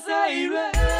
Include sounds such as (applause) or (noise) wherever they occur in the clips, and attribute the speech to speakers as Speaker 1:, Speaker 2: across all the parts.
Speaker 1: 北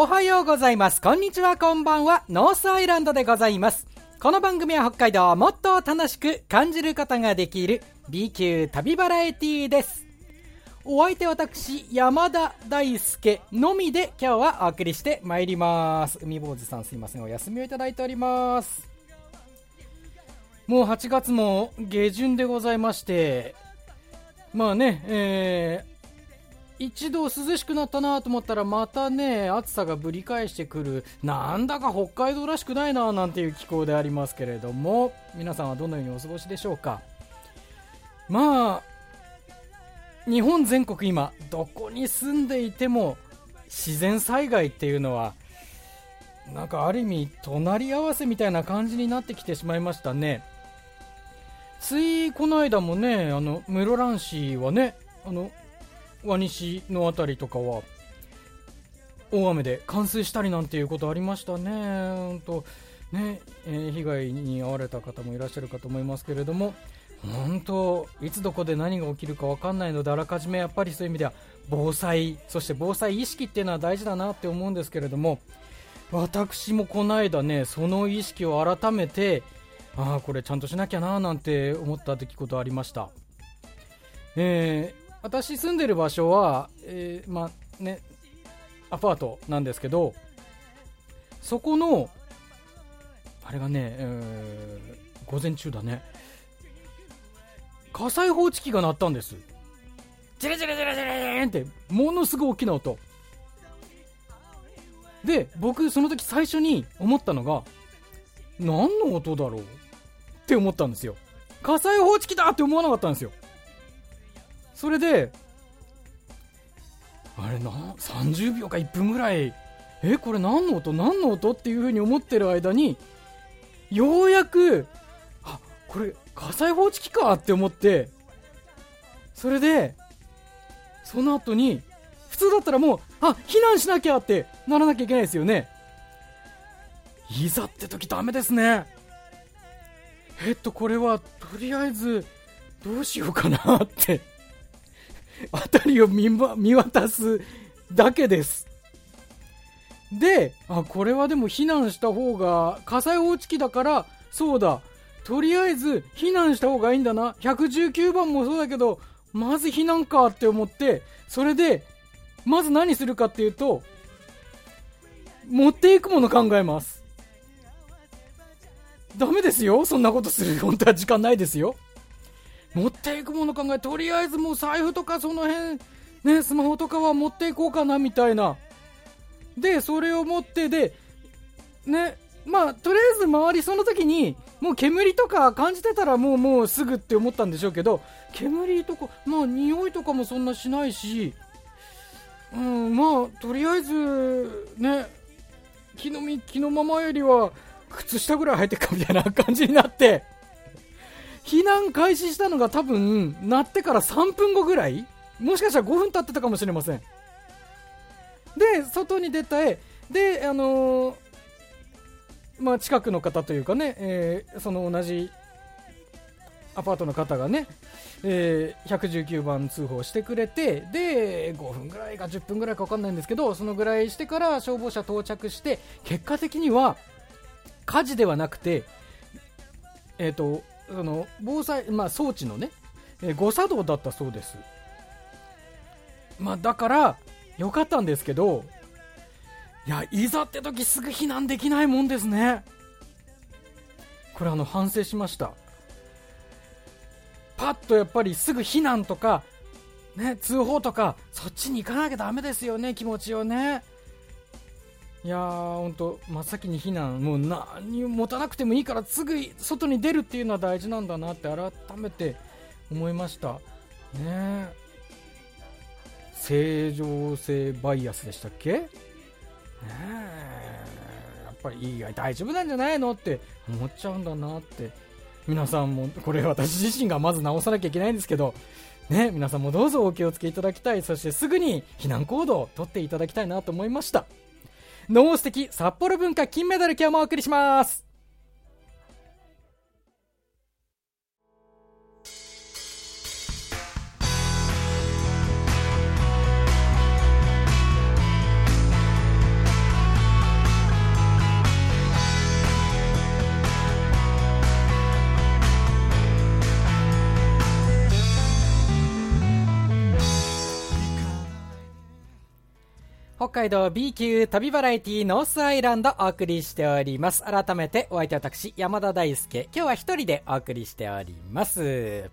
Speaker 1: おはようございます。こんにちは、こんばんは。ノースアイランドでございます。この番組は北海道をもっと楽しく感じることができる B 級旅バラエティーです。お相手私、山田大輔のみで今日はお送りしてまいります。海坊主さんすいません、お休みをいただいております。もう8月も下旬でございまして、まあね、えー、一度涼しくなったなと思ったらまたね暑さがぶり返してくる。なんだか北海道らしくないななんていう気候でありますけれども。皆さんはどのようにお過ごしでしょうか？まあ日本全国今どこに住んでいても自然災害っていうのはなんかある意味隣り合わせみたいな感じになってきてしまいましたね。ついこの間もねあの室蘭市はねあの輪西の辺りとかは大雨で冠水したりなんていうことありましたね、本当ねえー被害に遭われた方もいらっしゃるかと思いますけれども、本当、いつどこで何が起きるか分かんないので、あらかじめやっぱりそういう意味では防災、そして防災意識っていうのは大事だなって思うんですけれども、私もこの間ね、その意識を改めて、ああ、これちゃんとしなきゃななんて思った出来事ありました。えー私住んでる場所は、えーまあね、アパートなんですけど、そこの、あれがね、えー午前中だね、火災報知器が鳴ったんです。ジリジリジリジリーンって、ものすごい大きな音。で、僕、その時最初に思ったのが、何の音だろうって思ったんですよ。火災報知器だって思わなかったんですよ。それで、あれな、30秒か1分ぐらい、え、これ何の音？何の音？っていう風に思ってる間に、ようやく、あ、これ火災報知器かって思って、それで、その後に、普通だったらもう、あ、避難しなきゃってならなきゃいけないですよね。いざって時ダメですね。えっと、これは、とりあえず、どうしようかなって。(laughs) 辺りを見,、渡すだけです。で、あ、これはでも避難した方が、火災報知器だから、そうだ、とりあえず避難した方がいいんだな。119番もそうだけど、まず避難かって思って、それで、まず何するかっていうと、持っていくもの考えます。ダメですよ。そんなことする。本当は時間ないですよ。持っていくもの考え、とりあえずもう財布とかその辺、ね、スマホとかは持っていこうかなみたいな。で、それを持って、で、ね、まあ、とりあえず周りその時に、もう煙とか感じてたらもうもうすぐって思ったんでしょうけど、煙とか、まあ匂いとかもそんなしないし、うん、まあ、とりあえず、ね、気のみ、気のままよりは、靴下ぐらい履いてるかみたいな感じになって、避難開始したのが多分、鳴ってから3分後ぐらい？もしかしたら5分経ってたかもしれません。で、外に出た絵。で、あのーまあ、近くの方というかね、えーその同じアパートの方がね、えー119番通報してくれて、で、5分ぐらいか10分ぐらいか分かんないんですけど、そのぐらいしてから消防車到着して、結果的には、火事ではなくて、えっ、と、その、防災、まあ、装置のね、えー誤作動だったそうです。まあ、だから、よかったんですけど、いや、いざって時すぐ避難できないもんですね。これあの、反省しました。パッとやっぱりすぐ避難とか、ね、通報とか、そっちに行かなきゃダメですよね、気持ちをね。いやー、ほんと、真っ先に避難、もう何も持たなくてもいいから、すぐ外に出るっていうのは大事なんだなって改めて思いました。ね正常性バイアスでしたっけ？ねやっぱりいや大丈夫なんじゃないのって思っちゃうんだなって。皆さんもこれ私自身がまず直さなきゃいけないんですけど。ね皆さんもどうぞお気をつけいただきたい。そしてすぐに避難行動をとっていただきたいなと思いました。脳素敵札幌文化金メダル今日もお送りします。北海道 B 級旅バラエティノースアイランドお送りしております。改めてお相手は私、山田大輔。今日は一人でお送りしております。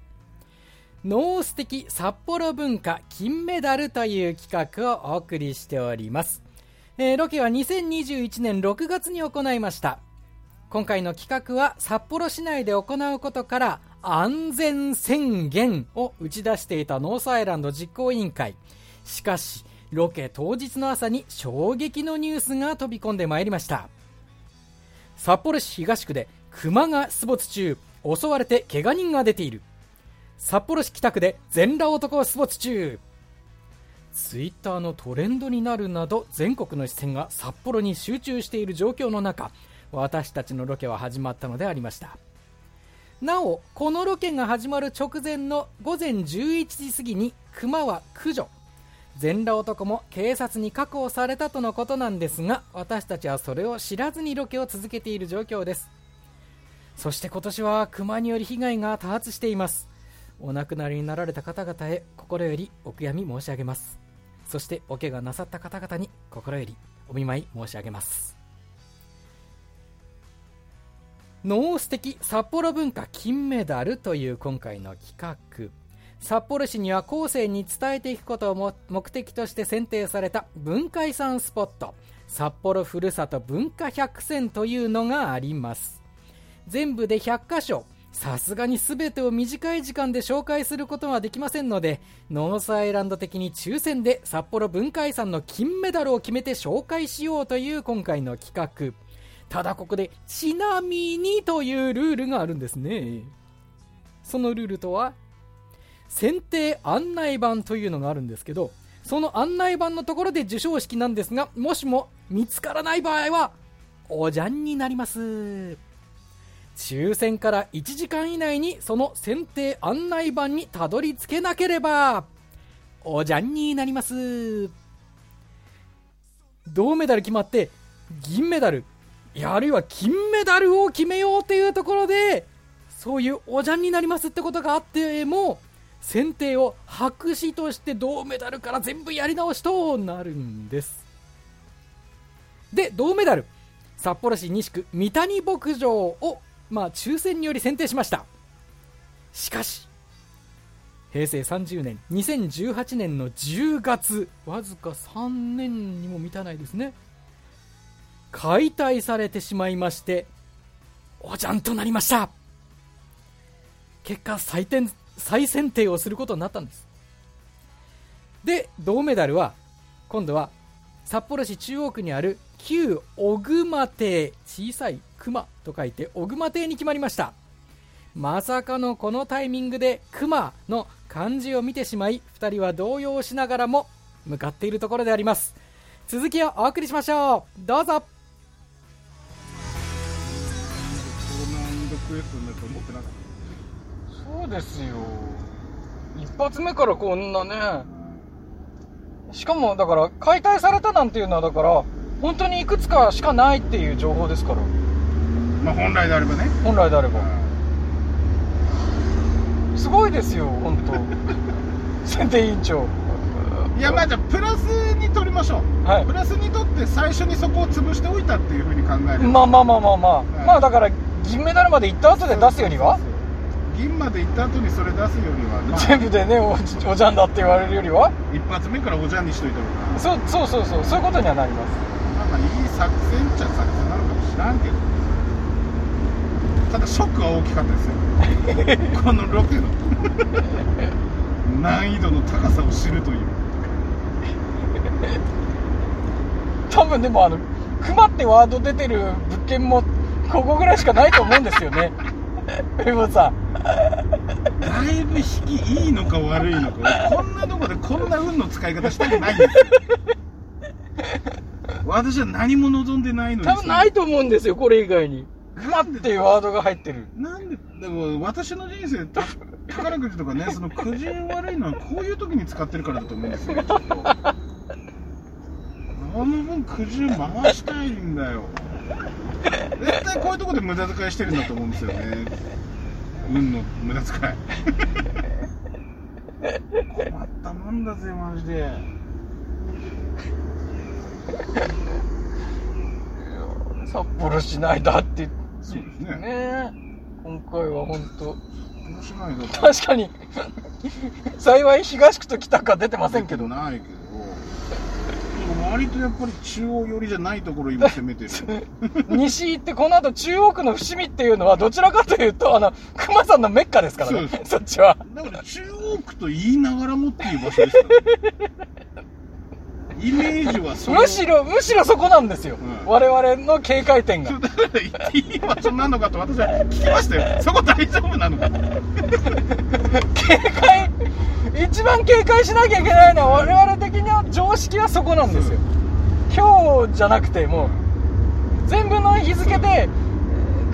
Speaker 1: ノース的札幌文化金メダルという企画をお送りしております。えー、ロケは2021年6月に行いました。今回の企画は札幌市内で行うことから安全宣言を打ち出していたノースアイランド実行委員会。しかし、ロケ当日の朝に衝撃のニュースが飛び込んでまいりました。札幌市東区で熊が出没中襲われて怪我人が出ている。札幌市北区で全裸男出没中。ツイッターのトレンドになるなど全国の視線が札幌に集中している状況の中私たちのロケは始まったのでありました。なおこのロケが始まる直前の午前11時過ぎに熊は駆除。全裸男も警察に確保されたとのことなんですが私たちはそれを知らずにロケを続けている状況です。そして今年は熊により被害が多発しています。お亡くなりになられた方々へ心よりお悔やみ申し上げます。そしてお怪我なさった方々に心よりお見舞い申し上げます。ノース的札幌文化金メダルという今回の企画。札幌市には後世に伝えていくことを目的として選定された文化遺産スポット。札幌ふるさと文化百選というのがあります。全部で100カ所。さすがに全てを短い時間で紹介することはできませんのでノースアイランド的に抽選で札幌文化遺産の金メダルを決めて紹介しようという今回の企画。ただここでちなみにというルールがあるんですね。そのルールとは選定案内板というのがあるんですけど、その案内板のところで授賞式なんですが、もしも見つからない場合は、おじゃんになります。抽選から1時間以内にその選定案内板にたどり着けなければ、おじゃんになります。銅メダル決まって、銀メダル、あるいは金メダルを決めようというところで、そういうおじゃんになりますってことがあっても、選定を白紙として銅メダルから全部やり直しとなるんです。で銅メダル。札幌市西区三谷牧場をまあ抽選により選定しました。しかし平成30年2018年の10月わずか3年にも満たないですね。解体されてしまいましておじゃんとなりました。結果採点再選定をすることになったんです。で銅メダルは今度は札幌市中央区にある旧小熊亭小さい熊と書いて小熊亭に決まりました。まさかのこのタイミングで熊の漢字を見てしまい2人は動揺しながらも向かっているところであります。続きをお送りしましょう。どうぞ。そうですよ。一発目からこんなね。しかもだから解体されたなんていうのはだから本当にいくつかしかないっていう情報ですから。
Speaker 2: まあ本来であればね。
Speaker 1: 本来であれば、すごいですよ本当。(laughs) 選定委員長。
Speaker 2: いやまあじゃあプラスに取りましょう、はい、プラスに取って最初にそこを潰しておいたっていうふうに考える
Speaker 1: まあまあまあまあまあ、はい、まあだから銀メダルまで行った後で出すよりは？
Speaker 2: 銀まで行った後にそれ出すよりは、
Speaker 1: まあ、全部でねおおじゃんだって言われるよりは？
Speaker 2: 一発目からおじゃんにしといた方
Speaker 1: が。そうそうそうそう。そういうことにはなります。
Speaker 2: なんかいい作戦っちゃ作戦なのかもしらんけど。ただショックは大きかったですよ。(laughs) このロケの。難易度の高さを知るという。
Speaker 1: 多分でもあの熊ってワード出てる物件もここぐらいしかないと思うんですよね。藤本さん
Speaker 2: だいぶ引きいいのか悪いのかこんなとこでこんな運の使い方したくないんですよ。私は何も望んでないのに
Speaker 1: 多分ないと思うんですよこれ以外に。熊っていうワードが入ってる。
Speaker 2: なんででも私の人生た宝くじとかねそのくじ悪いのはこういう時に使ってるからだと思うんですよ。きっとあの分くじ回したいんだよ。絶対こういうとこで無駄遣いしてるんだと思うんですよね運の無駄遣い。困ったもんだぜマジで。
Speaker 1: 札幌市内だって。
Speaker 2: そうですね。
Speaker 1: ね今回は本当。
Speaker 2: 面白いだと。
Speaker 1: 確かに。幸い東区と北区は出てませんけど。
Speaker 2: ないけど割とやっぱり中央寄りじゃないところ今攻めてる (laughs)
Speaker 1: 西行ってこの後中央区の伏見っていうのはどちらかというとあの (laughs) 熊さんのメッカですからね。
Speaker 2: そ
Speaker 1: っちは。
Speaker 2: だから中央区と言いながらもっていう場所ですから、イメージはその
Speaker 1: むしろむしろそこなんですよ、
Speaker 2: うん。
Speaker 1: 我々の警戒点が。
Speaker 2: いい場所なのかと私は聞きましたよ。そこ大丈夫なのか (laughs)
Speaker 1: 警戒一番警戒しなきゃいけないのは我々的には常識はそこなんですよ。今日じゃなくてもう全部の日付で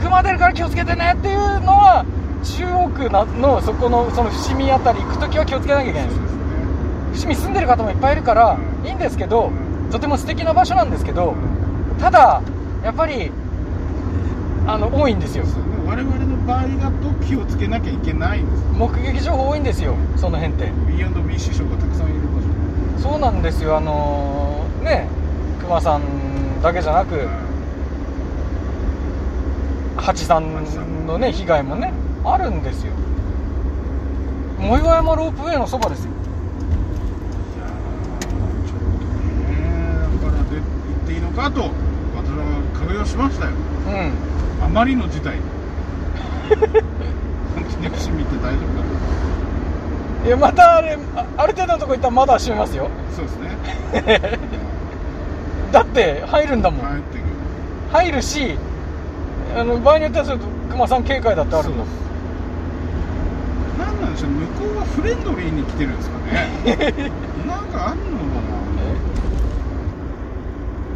Speaker 1: 熊出るから気をつけてねっていうのは中央区なのそこのその伏見あたり行く時は気をつけなきゃいけないんですよ。伏見住んでる方もいっぱいいるからいいんですけどとても素敵な場所なんですけどただやっぱりあの多いんですよ
Speaker 2: 我々の場合だと気をつけなきゃいけないんです。
Speaker 1: 目撃情報多いんですよその辺って。
Speaker 2: B&B 師匠がたくさんいる場所。
Speaker 1: そうなんですよ。あのーね熊さんだけじゃなく八さんのね被害もねあるんですよ。藻岩山ロープウェイのそばですよ。
Speaker 2: からで言っていいのかと私は確認をしましたよ。
Speaker 1: うん。
Speaker 2: あまりの事態に本当に伏見って大丈夫か
Speaker 1: いやまたあれあある程度のとこ行ったらまだ閉めますよ。
Speaker 2: とそうですね。(laughs)
Speaker 1: だって入るんだもん、
Speaker 2: 帰ってくる。
Speaker 1: 入るしあの場合によってはちょっと熊さん警戒だってあるん。だもん
Speaker 2: 何なんでしょう向こうはフレンドリーに来てるんですかね。(laughs) なんかあるのかな。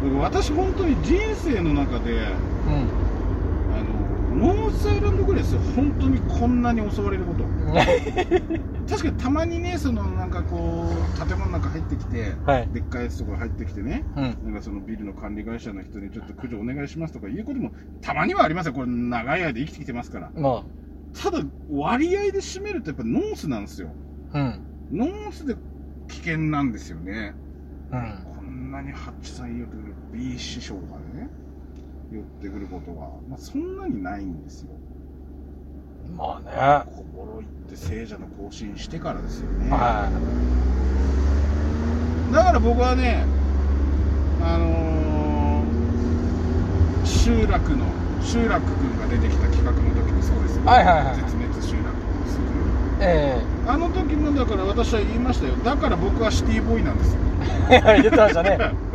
Speaker 2: 僕私本当に人生の中で
Speaker 1: うん
Speaker 2: ノースアイランドグレース本当にこんなに襲われること。(laughs) 確かにたまにねそのなんかこう建物の中入ってきて、
Speaker 1: はい。
Speaker 2: でっかいやつとか入ってきてね
Speaker 1: うん。
Speaker 2: なんかそのビルの管理会社の人にちょっと駆除お願いしますとかいうこともたまにはありますよ。これ長い間生きてきてますから。
Speaker 1: ま
Speaker 2: ただ割合で占めるとやっぱノースなんですよ。
Speaker 1: あうん。
Speaker 2: ノースで危険なんですよね。
Speaker 1: うん。
Speaker 2: こんなにハッチさんよく B 師匠がね寄ってくることは、まあ、そんなにないんですよ。
Speaker 1: まあね。
Speaker 2: 小幌行って聖者の行進してからですよね。
Speaker 1: は
Speaker 2: だから僕はねあのー集落の集落君が出てきた企画の時もそうですよ、
Speaker 1: はいはいはい
Speaker 2: 絶滅集落する。
Speaker 1: いえ。
Speaker 2: あの時もだから私は言いましたよ。だから僕はシティボーイなんですよ。
Speaker 1: え (laughs) 言ってましたね (laughs)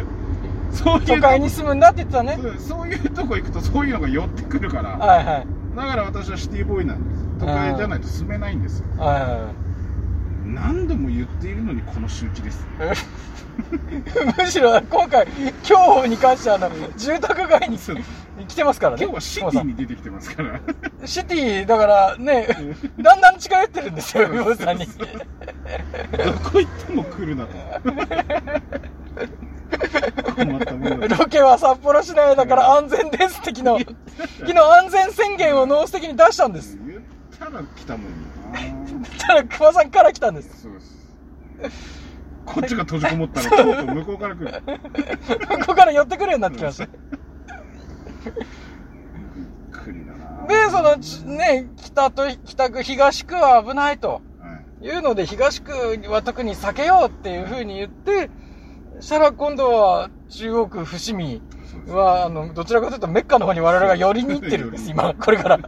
Speaker 2: そういう
Speaker 1: 都会に住むんだって言ってたね。
Speaker 2: そういうとこ行くとそういうのが寄ってくるから。
Speaker 1: はいはい。
Speaker 2: だから私はシティボーイなんです。都会じゃないと住めないんですよ。
Speaker 1: はいはいはい。
Speaker 2: 何度も言っているのにこの周知です。(laughs)
Speaker 1: むしろ今回今日に関してはあの住宅街に来てますからね。
Speaker 2: 今日はシティに出てきてますから。(laughs)
Speaker 1: シティだからね (laughs) だんだん近寄ってるんですよさんに。
Speaker 2: どこ行っても来るなと
Speaker 1: ロケは札幌市内だから安全ですって昨日。昨日安全宣言をノース的に出したんです。
Speaker 2: 言ったら来たもんな
Speaker 1: ただ熊さんから来たんです。
Speaker 2: そうです。こっちが閉じこもったらとう。とう向こうから来る。
Speaker 1: ここから寄ってくるようになってきました。でそのちね北と北区東区は危ないと。
Speaker 2: はい。
Speaker 1: いうので東区は特に避けようっていうふうに言ってしたら今度は中央区伏見はあのどちらかというとメッカの方に我々が寄りに行ってるんです今これから。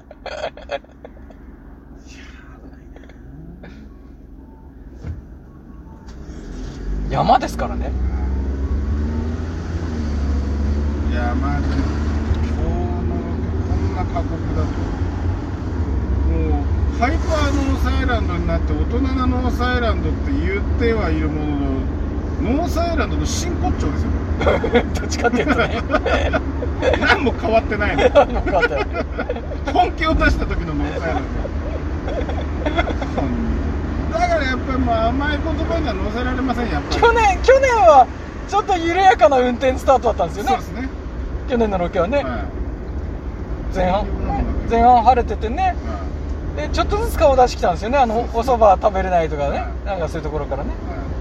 Speaker 1: 山ですからね。
Speaker 2: いやまあでも今日のこんな過酷だと。もうハイパーノースアイランドになって大人なノースアイランドって言ってはいるもののノースアイランドの真骨頂ですよ。(laughs)
Speaker 1: どっちかっていうとね。
Speaker 2: 何も変わってないの。(laughs) 本気を出した時のノースアイランド。だからやっぱりもう甘い言葉には乗せられませんやっぱり。
Speaker 1: 去年去年はちょっと緩やかな運転スタートだったんですよね。
Speaker 2: そうですね。
Speaker 1: 去年のロケはね、
Speaker 2: はい。
Speaker 1: 前半。
Speaker 2: うん
Speaker 1: 前半晴れててね。
Speaker 2: は
Speaker 1: でちょっとずつ顔出してきたんですよね。あのお蕎麦食べれないとかね。
Speaker 2: はい。
Speaker 1: なんかそういうところからね、
Speaker 2: いはい。
Speaker 1: うん、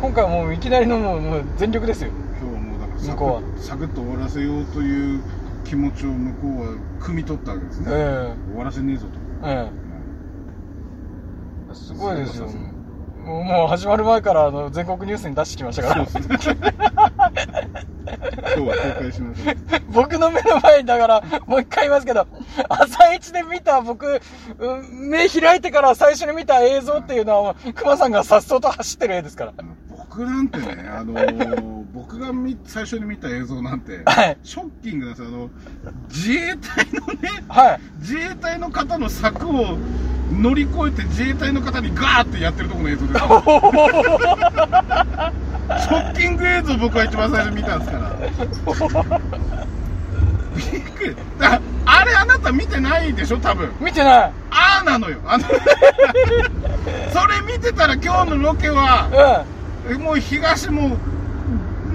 Speaker 1: 今回はもういきなりのもうもう全力ですよ。
Speaker 2: 今日はもうだからサク
Speaker 1: 向こ
Speaker 2: ッサクッと終わらせようという気持ちを向こうは汲み取ったわけですね、
Speaker 1: え
Speaker 2: 終わらせねえぞと、
Speaker 1: ええ。えすごいですよ。
Speaker 2: そうそう
Speaker 1: もうもう始まる前からあの全国ニュースに出してきましたから。
Speaker 2: そうですね今日は公開しましょう
Speaker 1: 僕の目の前にだからもう一回言いますけど朝一で見た僕うん目開いてから最初に見た映像っていうのは熊さんがさっそうと走ってる絵ですから。
Speaker 2: 僕なんてね、あのー僕が見最初に見た映像なんて、
Speaker 1: はい。
Speaker 2: ショッキングなんですよ。あの自衛隊のね
Speaker 1: はい。
Speaker 2: 自衛隊の方の柵を乗り越えて自衛隊の方にガーってやってるところの映像です。よショッキング映像僕は一番最初に見たんですから。びっくり。だあれあなた見てないでしょ多分。
Speaker 1: 見てない。
Speaker 2: ああなのよ。あのそれ見てたら今日のロケは
Speaker 1: うん。
Speaker 2: えもう東も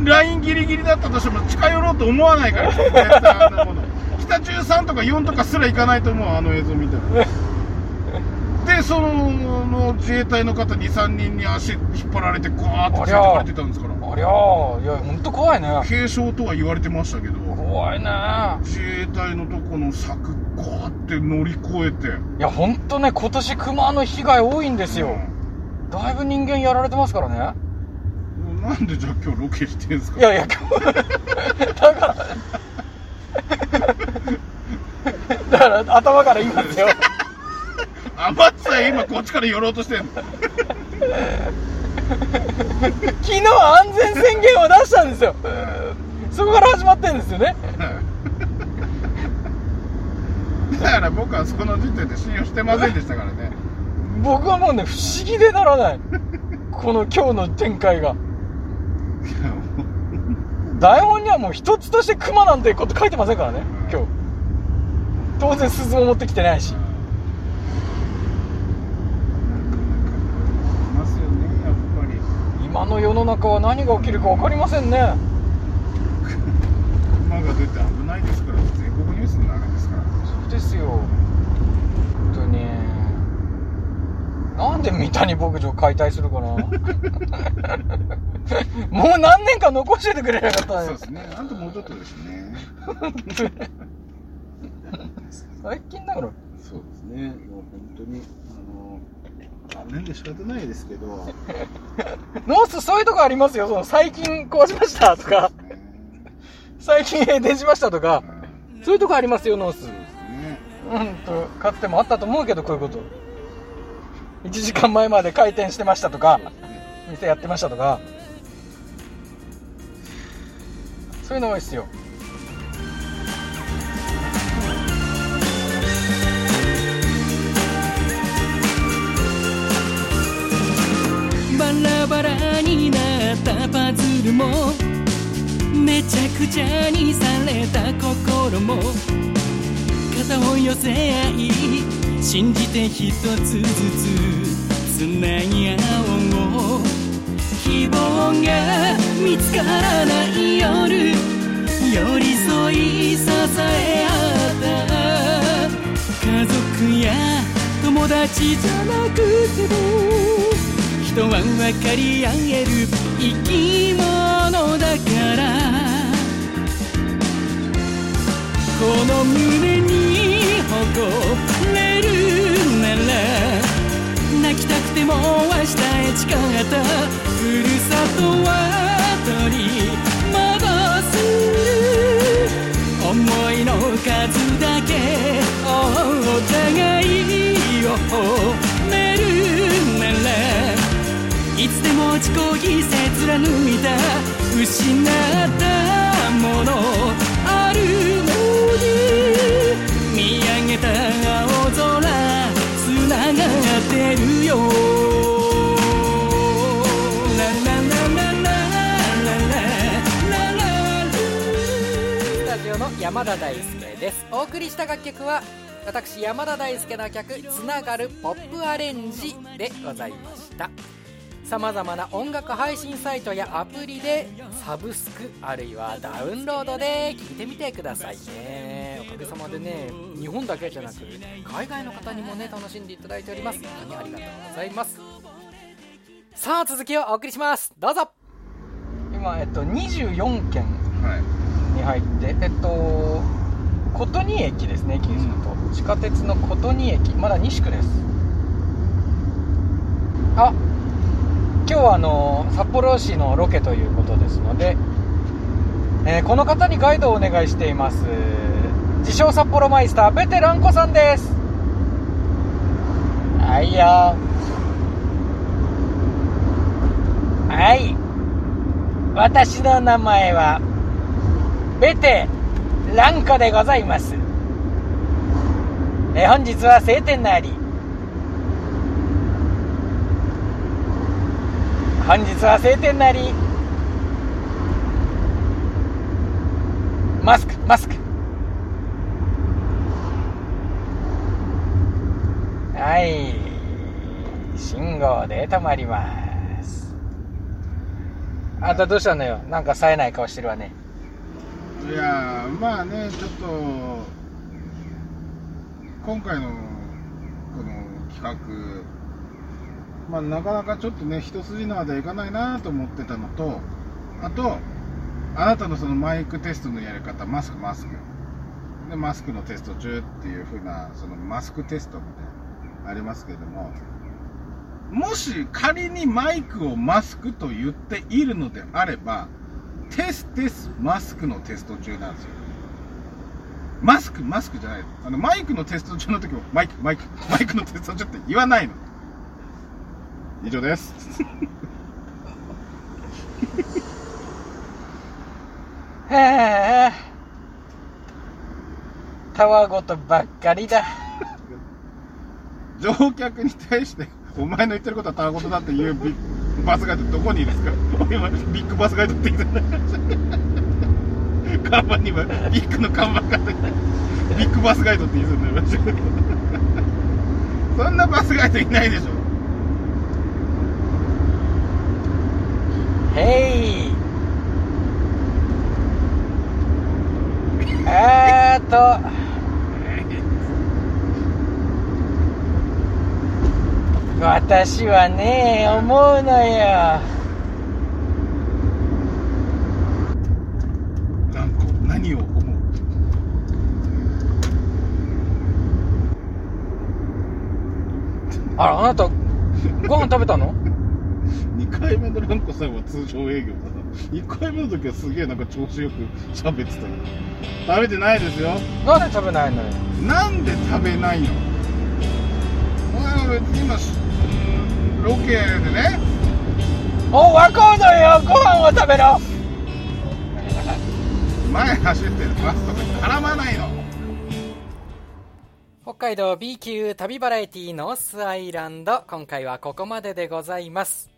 Speaker 2: ラインギリギリだったとしても近寄ろうと思わないから北13とか4とかすら行かないと思うあの映像見たらでその自衛隊の方23人に足引っ張られてガーッと連れてかれてたんですから。
Speaker 1: ありゃ。あいや本当怖いね。
Speaker 2: 軽傷とは言われてましたけど。
Speaker 1: 怖いね。
Speaker 2: 自衛隊のとこの柵ガーって乗り越えて。
Speaker 1: いや本当ね今年熊の被害多いんですよ。だいぶ人間やられてますからね。
Speaker 2: うんなんでじゃあ今日ロケしてんすか？
Speaker 1: いやいや今日 (laughs) だから (laughs) だから頭から言いますよ
Speaker 2: あまつさん今こっちから寄ろうとしてんの？
Speaker 1: 昨日安全宣言を出したんですよ。そこから始まってんですよね。
Speaker 2: だから僕はその時点で信用してませんでしたからね。
Speaker 1: 僕はもうね不思議でならない。この今日の展開が。台本にはもう一つとして熊なんてこと書いてませんからね今日。当然鈴も持ってきてないし
Speaker 2: いますよねやっぱり
Speaker 1: 今の世の中は何が起きるか分かりませんね。
Speaker 2: 熊が出て危ないですから全国ニュースになるんですから。
Speaker 1: そうですよ。本当に。なんで三谷牧場解体するかな。(laughs) もう何年か残しててくれなかったね
Speaker 2: そうですね。あともうちょっとですね。
Speaker 1: 最近だから。
Speaker 2: そうですね。もう本当にあの残念で仕方ないですけど。(laughs)
Speaker 1: ノースそういうとこありますよ。その最近壊しましたとか。
Speaker 2: ね
Speaker 1: 最近閉店しましたとか。そういうとこありますよノース。
Speaker 2: そう
Speaker 1: んとかつてもあったと思うけどこういうこと。1時間前まで開店してましたとか。店やってましたとか。そういうの多いっすよ
Speaker 3: バラバラになったパズルもめちゃくちゃにされた心も。肩を寄せ合い信じて一つずつつなぎ合おう。希望が見つからない夜。寄り添い支え合った。家族や友達じゃなくても。人は分かり合える生き物だから。この胸に誇れるなら泣きたくても明日へ誓った。ふるさとは取り戻す。思いの数だけお互いをいつでも自己犠牲貫いた失ったものあるのに見上げた青空つながってるよ
Speaker 1: 山田大輔です。お送りした楽曲は私山田大輔の曲「つながるポップアレンジ」でございました。さまざまな音楽配信サイトやアプリでサブスクあるいはダウンロードで聴いてみてくださいね。おかげさまでね日本だけじゃなく海外の方にもね楽しんでいただいております。本当にありがとうございます。さあ続きをお送りします。どうぞ。今えっと24件
Speaker 2: はい。
Speaker 1: に入ってえっと琴仁駅ですね駅にすると、地下鉄の琴仁駅。まだ西区です。あ今日はあの札幌市のロケということですので、えーこの方にガイドをお願いしています自称札幌マイスターベテランコさんですはいよはい私の名前はベテランコでございます。えー本日は晴天なり。本日は晴天なり。マスク、マスク。はい。信号で止まります。あんたどうしたのよ？なんか冴えない顔してるわね。
Speaker 2: いやまあねちょっと今回のこの企画まあなかなかちょっとね一筋縄ではいかないなと思ってたのとあとあなたのそのマイクテストのやり方マスクマスク。でマスクのテスト中っていう風なそのマスクテストもねありますけれどももし仮にマイクをマスクと言っているのであればテステスマスクのテスト中なんですよ。マスクマスクじゃない。あのマイクのテスト中の時もマイクマイクマイクのテスト中って言わないの。以上です。(laughs)
Speaker 1: へえ。たわごとばっかりだ。
Speaker 2: 乗客に対してお前の言ってることはたわごとだっていうビッグバスガイドどこにいるんですか？お (laughs) 今ビッグバスガイドって言ってない (laughs) 看板にはビッグの看板がビッグバスガイドって言ってたよ。そんなバスガイドいないでしょ
Speaker 1: へいえーっと私はね思うのよ。
Speaker 2: 何を思う？
Speaker 1: あらあなたご飯食べたの？
Speaker 2: 2回目のランコさんは通常営業だな。1回目の時はすげえなんか調子よく喋ってたけど食べてないですよ。
Speaker 1: なんで食べないのよ。
Speaker 2: なんで食べないの？お前は別に今ロケでね。
Speaker 1: おわかんのよ。ご飯を食べろ。
Speaker 2: 前走ってるバスとかに絡まないの。
Speaker 1: 北海道 B 級旅バラエティノースアイランド。今回はここまででございます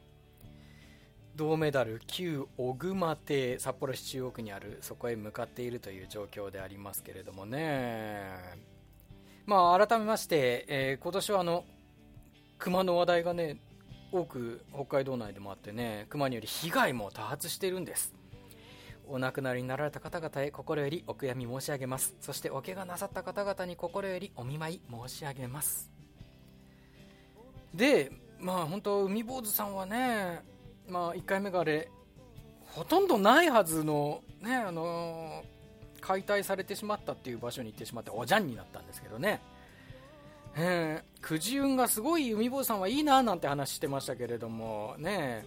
Speaker 1: 銅メダル旧小熊邸札幌市中央区にあるそこへ向かっているという状況でありますけれどもね。まあ改めまして、えー今年はあの熊の話題がね多く北海道内でもあってね熊により被害も多発しているんです。お亡くなりになられた方々へ心よりお悔やみ申し上げます。そしてお怪我なさった方々に心よりお見舞い申し上げます。でまあ本当海坊主さんはねまあ1回目があれほとんどないはずのねあのー解体されてしまったっていう場所に行ってしまっておじゃんになったんですけどね。えー、くじ運がすごい海坊さんはいいななんて話してましたけれどもね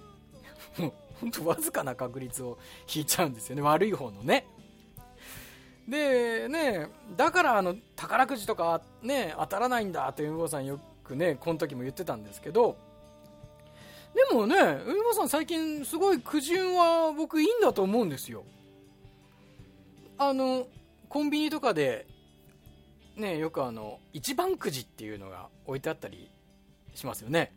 Speaker 1: もう本当わずかな確率を引いちゃうんですよね。悪い方のね。でねだからあの宝くじとかね当たらないんだという海坊さんよくねこの時も言ってたんですけどでもね、海坊さん最近すごい苦渋は僕いいんだと思うんですよ。あの、コンビニとかで、ね、よくあの、一番くじっていうのが置いてあったりしますよね。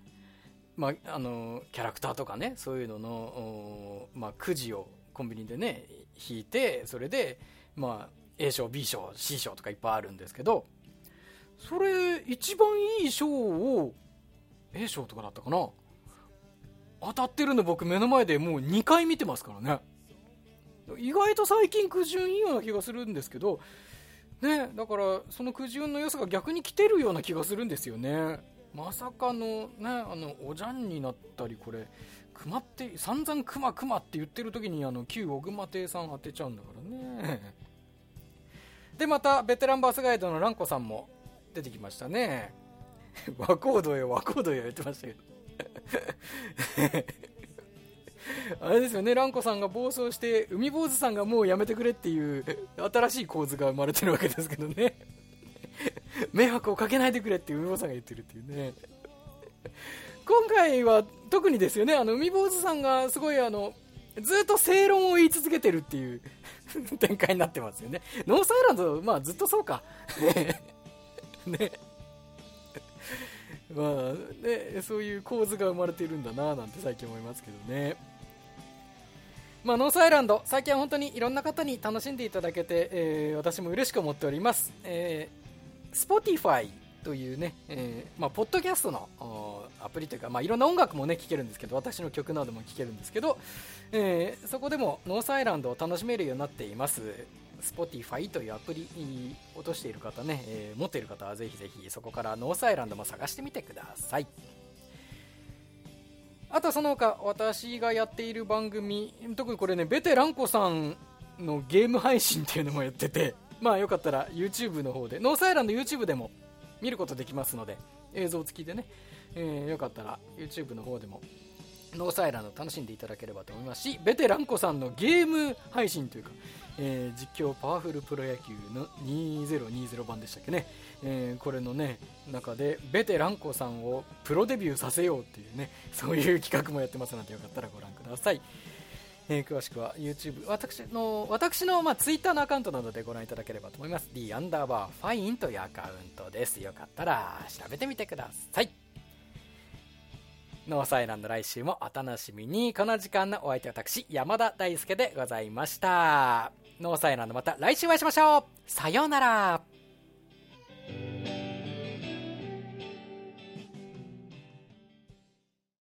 Speaker 1: まあ、あの、キャラクターとかね、そういうのの、まあ、くじをコンビニでね、引いて、それで、まあ、A 賞、B 賞、C 賞とかいっぱいあるんですけど、それ、一番いい賞を、A 賞とかだったかな？当たってるの僕目の前でもう2回見てますからね。意外と最近苦渋いいような気がするんですけど、ね、だからその苦渋の良さが逆に来てるような気がするんですよね。まさかのね、あの、おじゃんになったり、これ、熊って、散々熊熊って言ってる時にあの、旧小熊亭さん当てちゃうんだからね。で、また、ベテランバスガイドのランコさんも出てきましたね。和コードよ、和コードよ言ってましたけど。(laughs) あれですよね、ランコさんが暴走して、海坊主さんがもうやめてくれっていう新しい構図が生まれてるわけですけどね。(laughs) 迷惑をかけないでくれって海坊主さんが言ってるっていうね。今回は特にですよね、あの、海坊主さんがすごいあの、ずっと正論を言い続けてるっていう (laughs) 展開になってますよね。ノースアイランド、まあずっとそうか。ね。まあね、そういう構図が生まれているんだななんて最近思いますけどね。まあ、ノースアイランド、最近は本当にいろんな方に楽しんでいただけて、えー、私も嬉しく思っております。えー、Spotify というね、えー、まあ、ポッドキャストのアプリというか、まあ、いろんな音楽もね、聴けるんですけど、私の曲なども聴けるんですけど、えー、そこでもノースアイランドを楽しめるようになっています。Spotify というアプリを落としている方ね、えー、持っている方はぜひぜひそこからノースアイランドも探してみてください。あとその他、私がやっている番組、特にこれね、ベテランコさんのゲーム配信っていうのもやってて、まあよかったら YouTube の方で、ノースアイランド YouTube でも見ることできますので、映像付きでね、えー、よかったら YouTube の方でもノースアイランド楽しんでいただければと思いますし、ベテランコさんのゲーム配信というか、えー、実況パワフルプロ野球の2020版でしたっけね、えー、これのね、中でベテランコさんをプロデビューさせようっていうね、そういう企画もやってますのでよかったらご覧ください。えー、詳しくは YouTube、私の、私の、まあ、Twitter のアカウントなどでご覧いただければと思います。D アンダーバーファインというアカウントです。よかったら調べてみてください。ノースアイランド来週もお楽しみに。この時間のお相手は私、山田大輔でございました。ノースアイランドまた来週お会いしましょうさようなら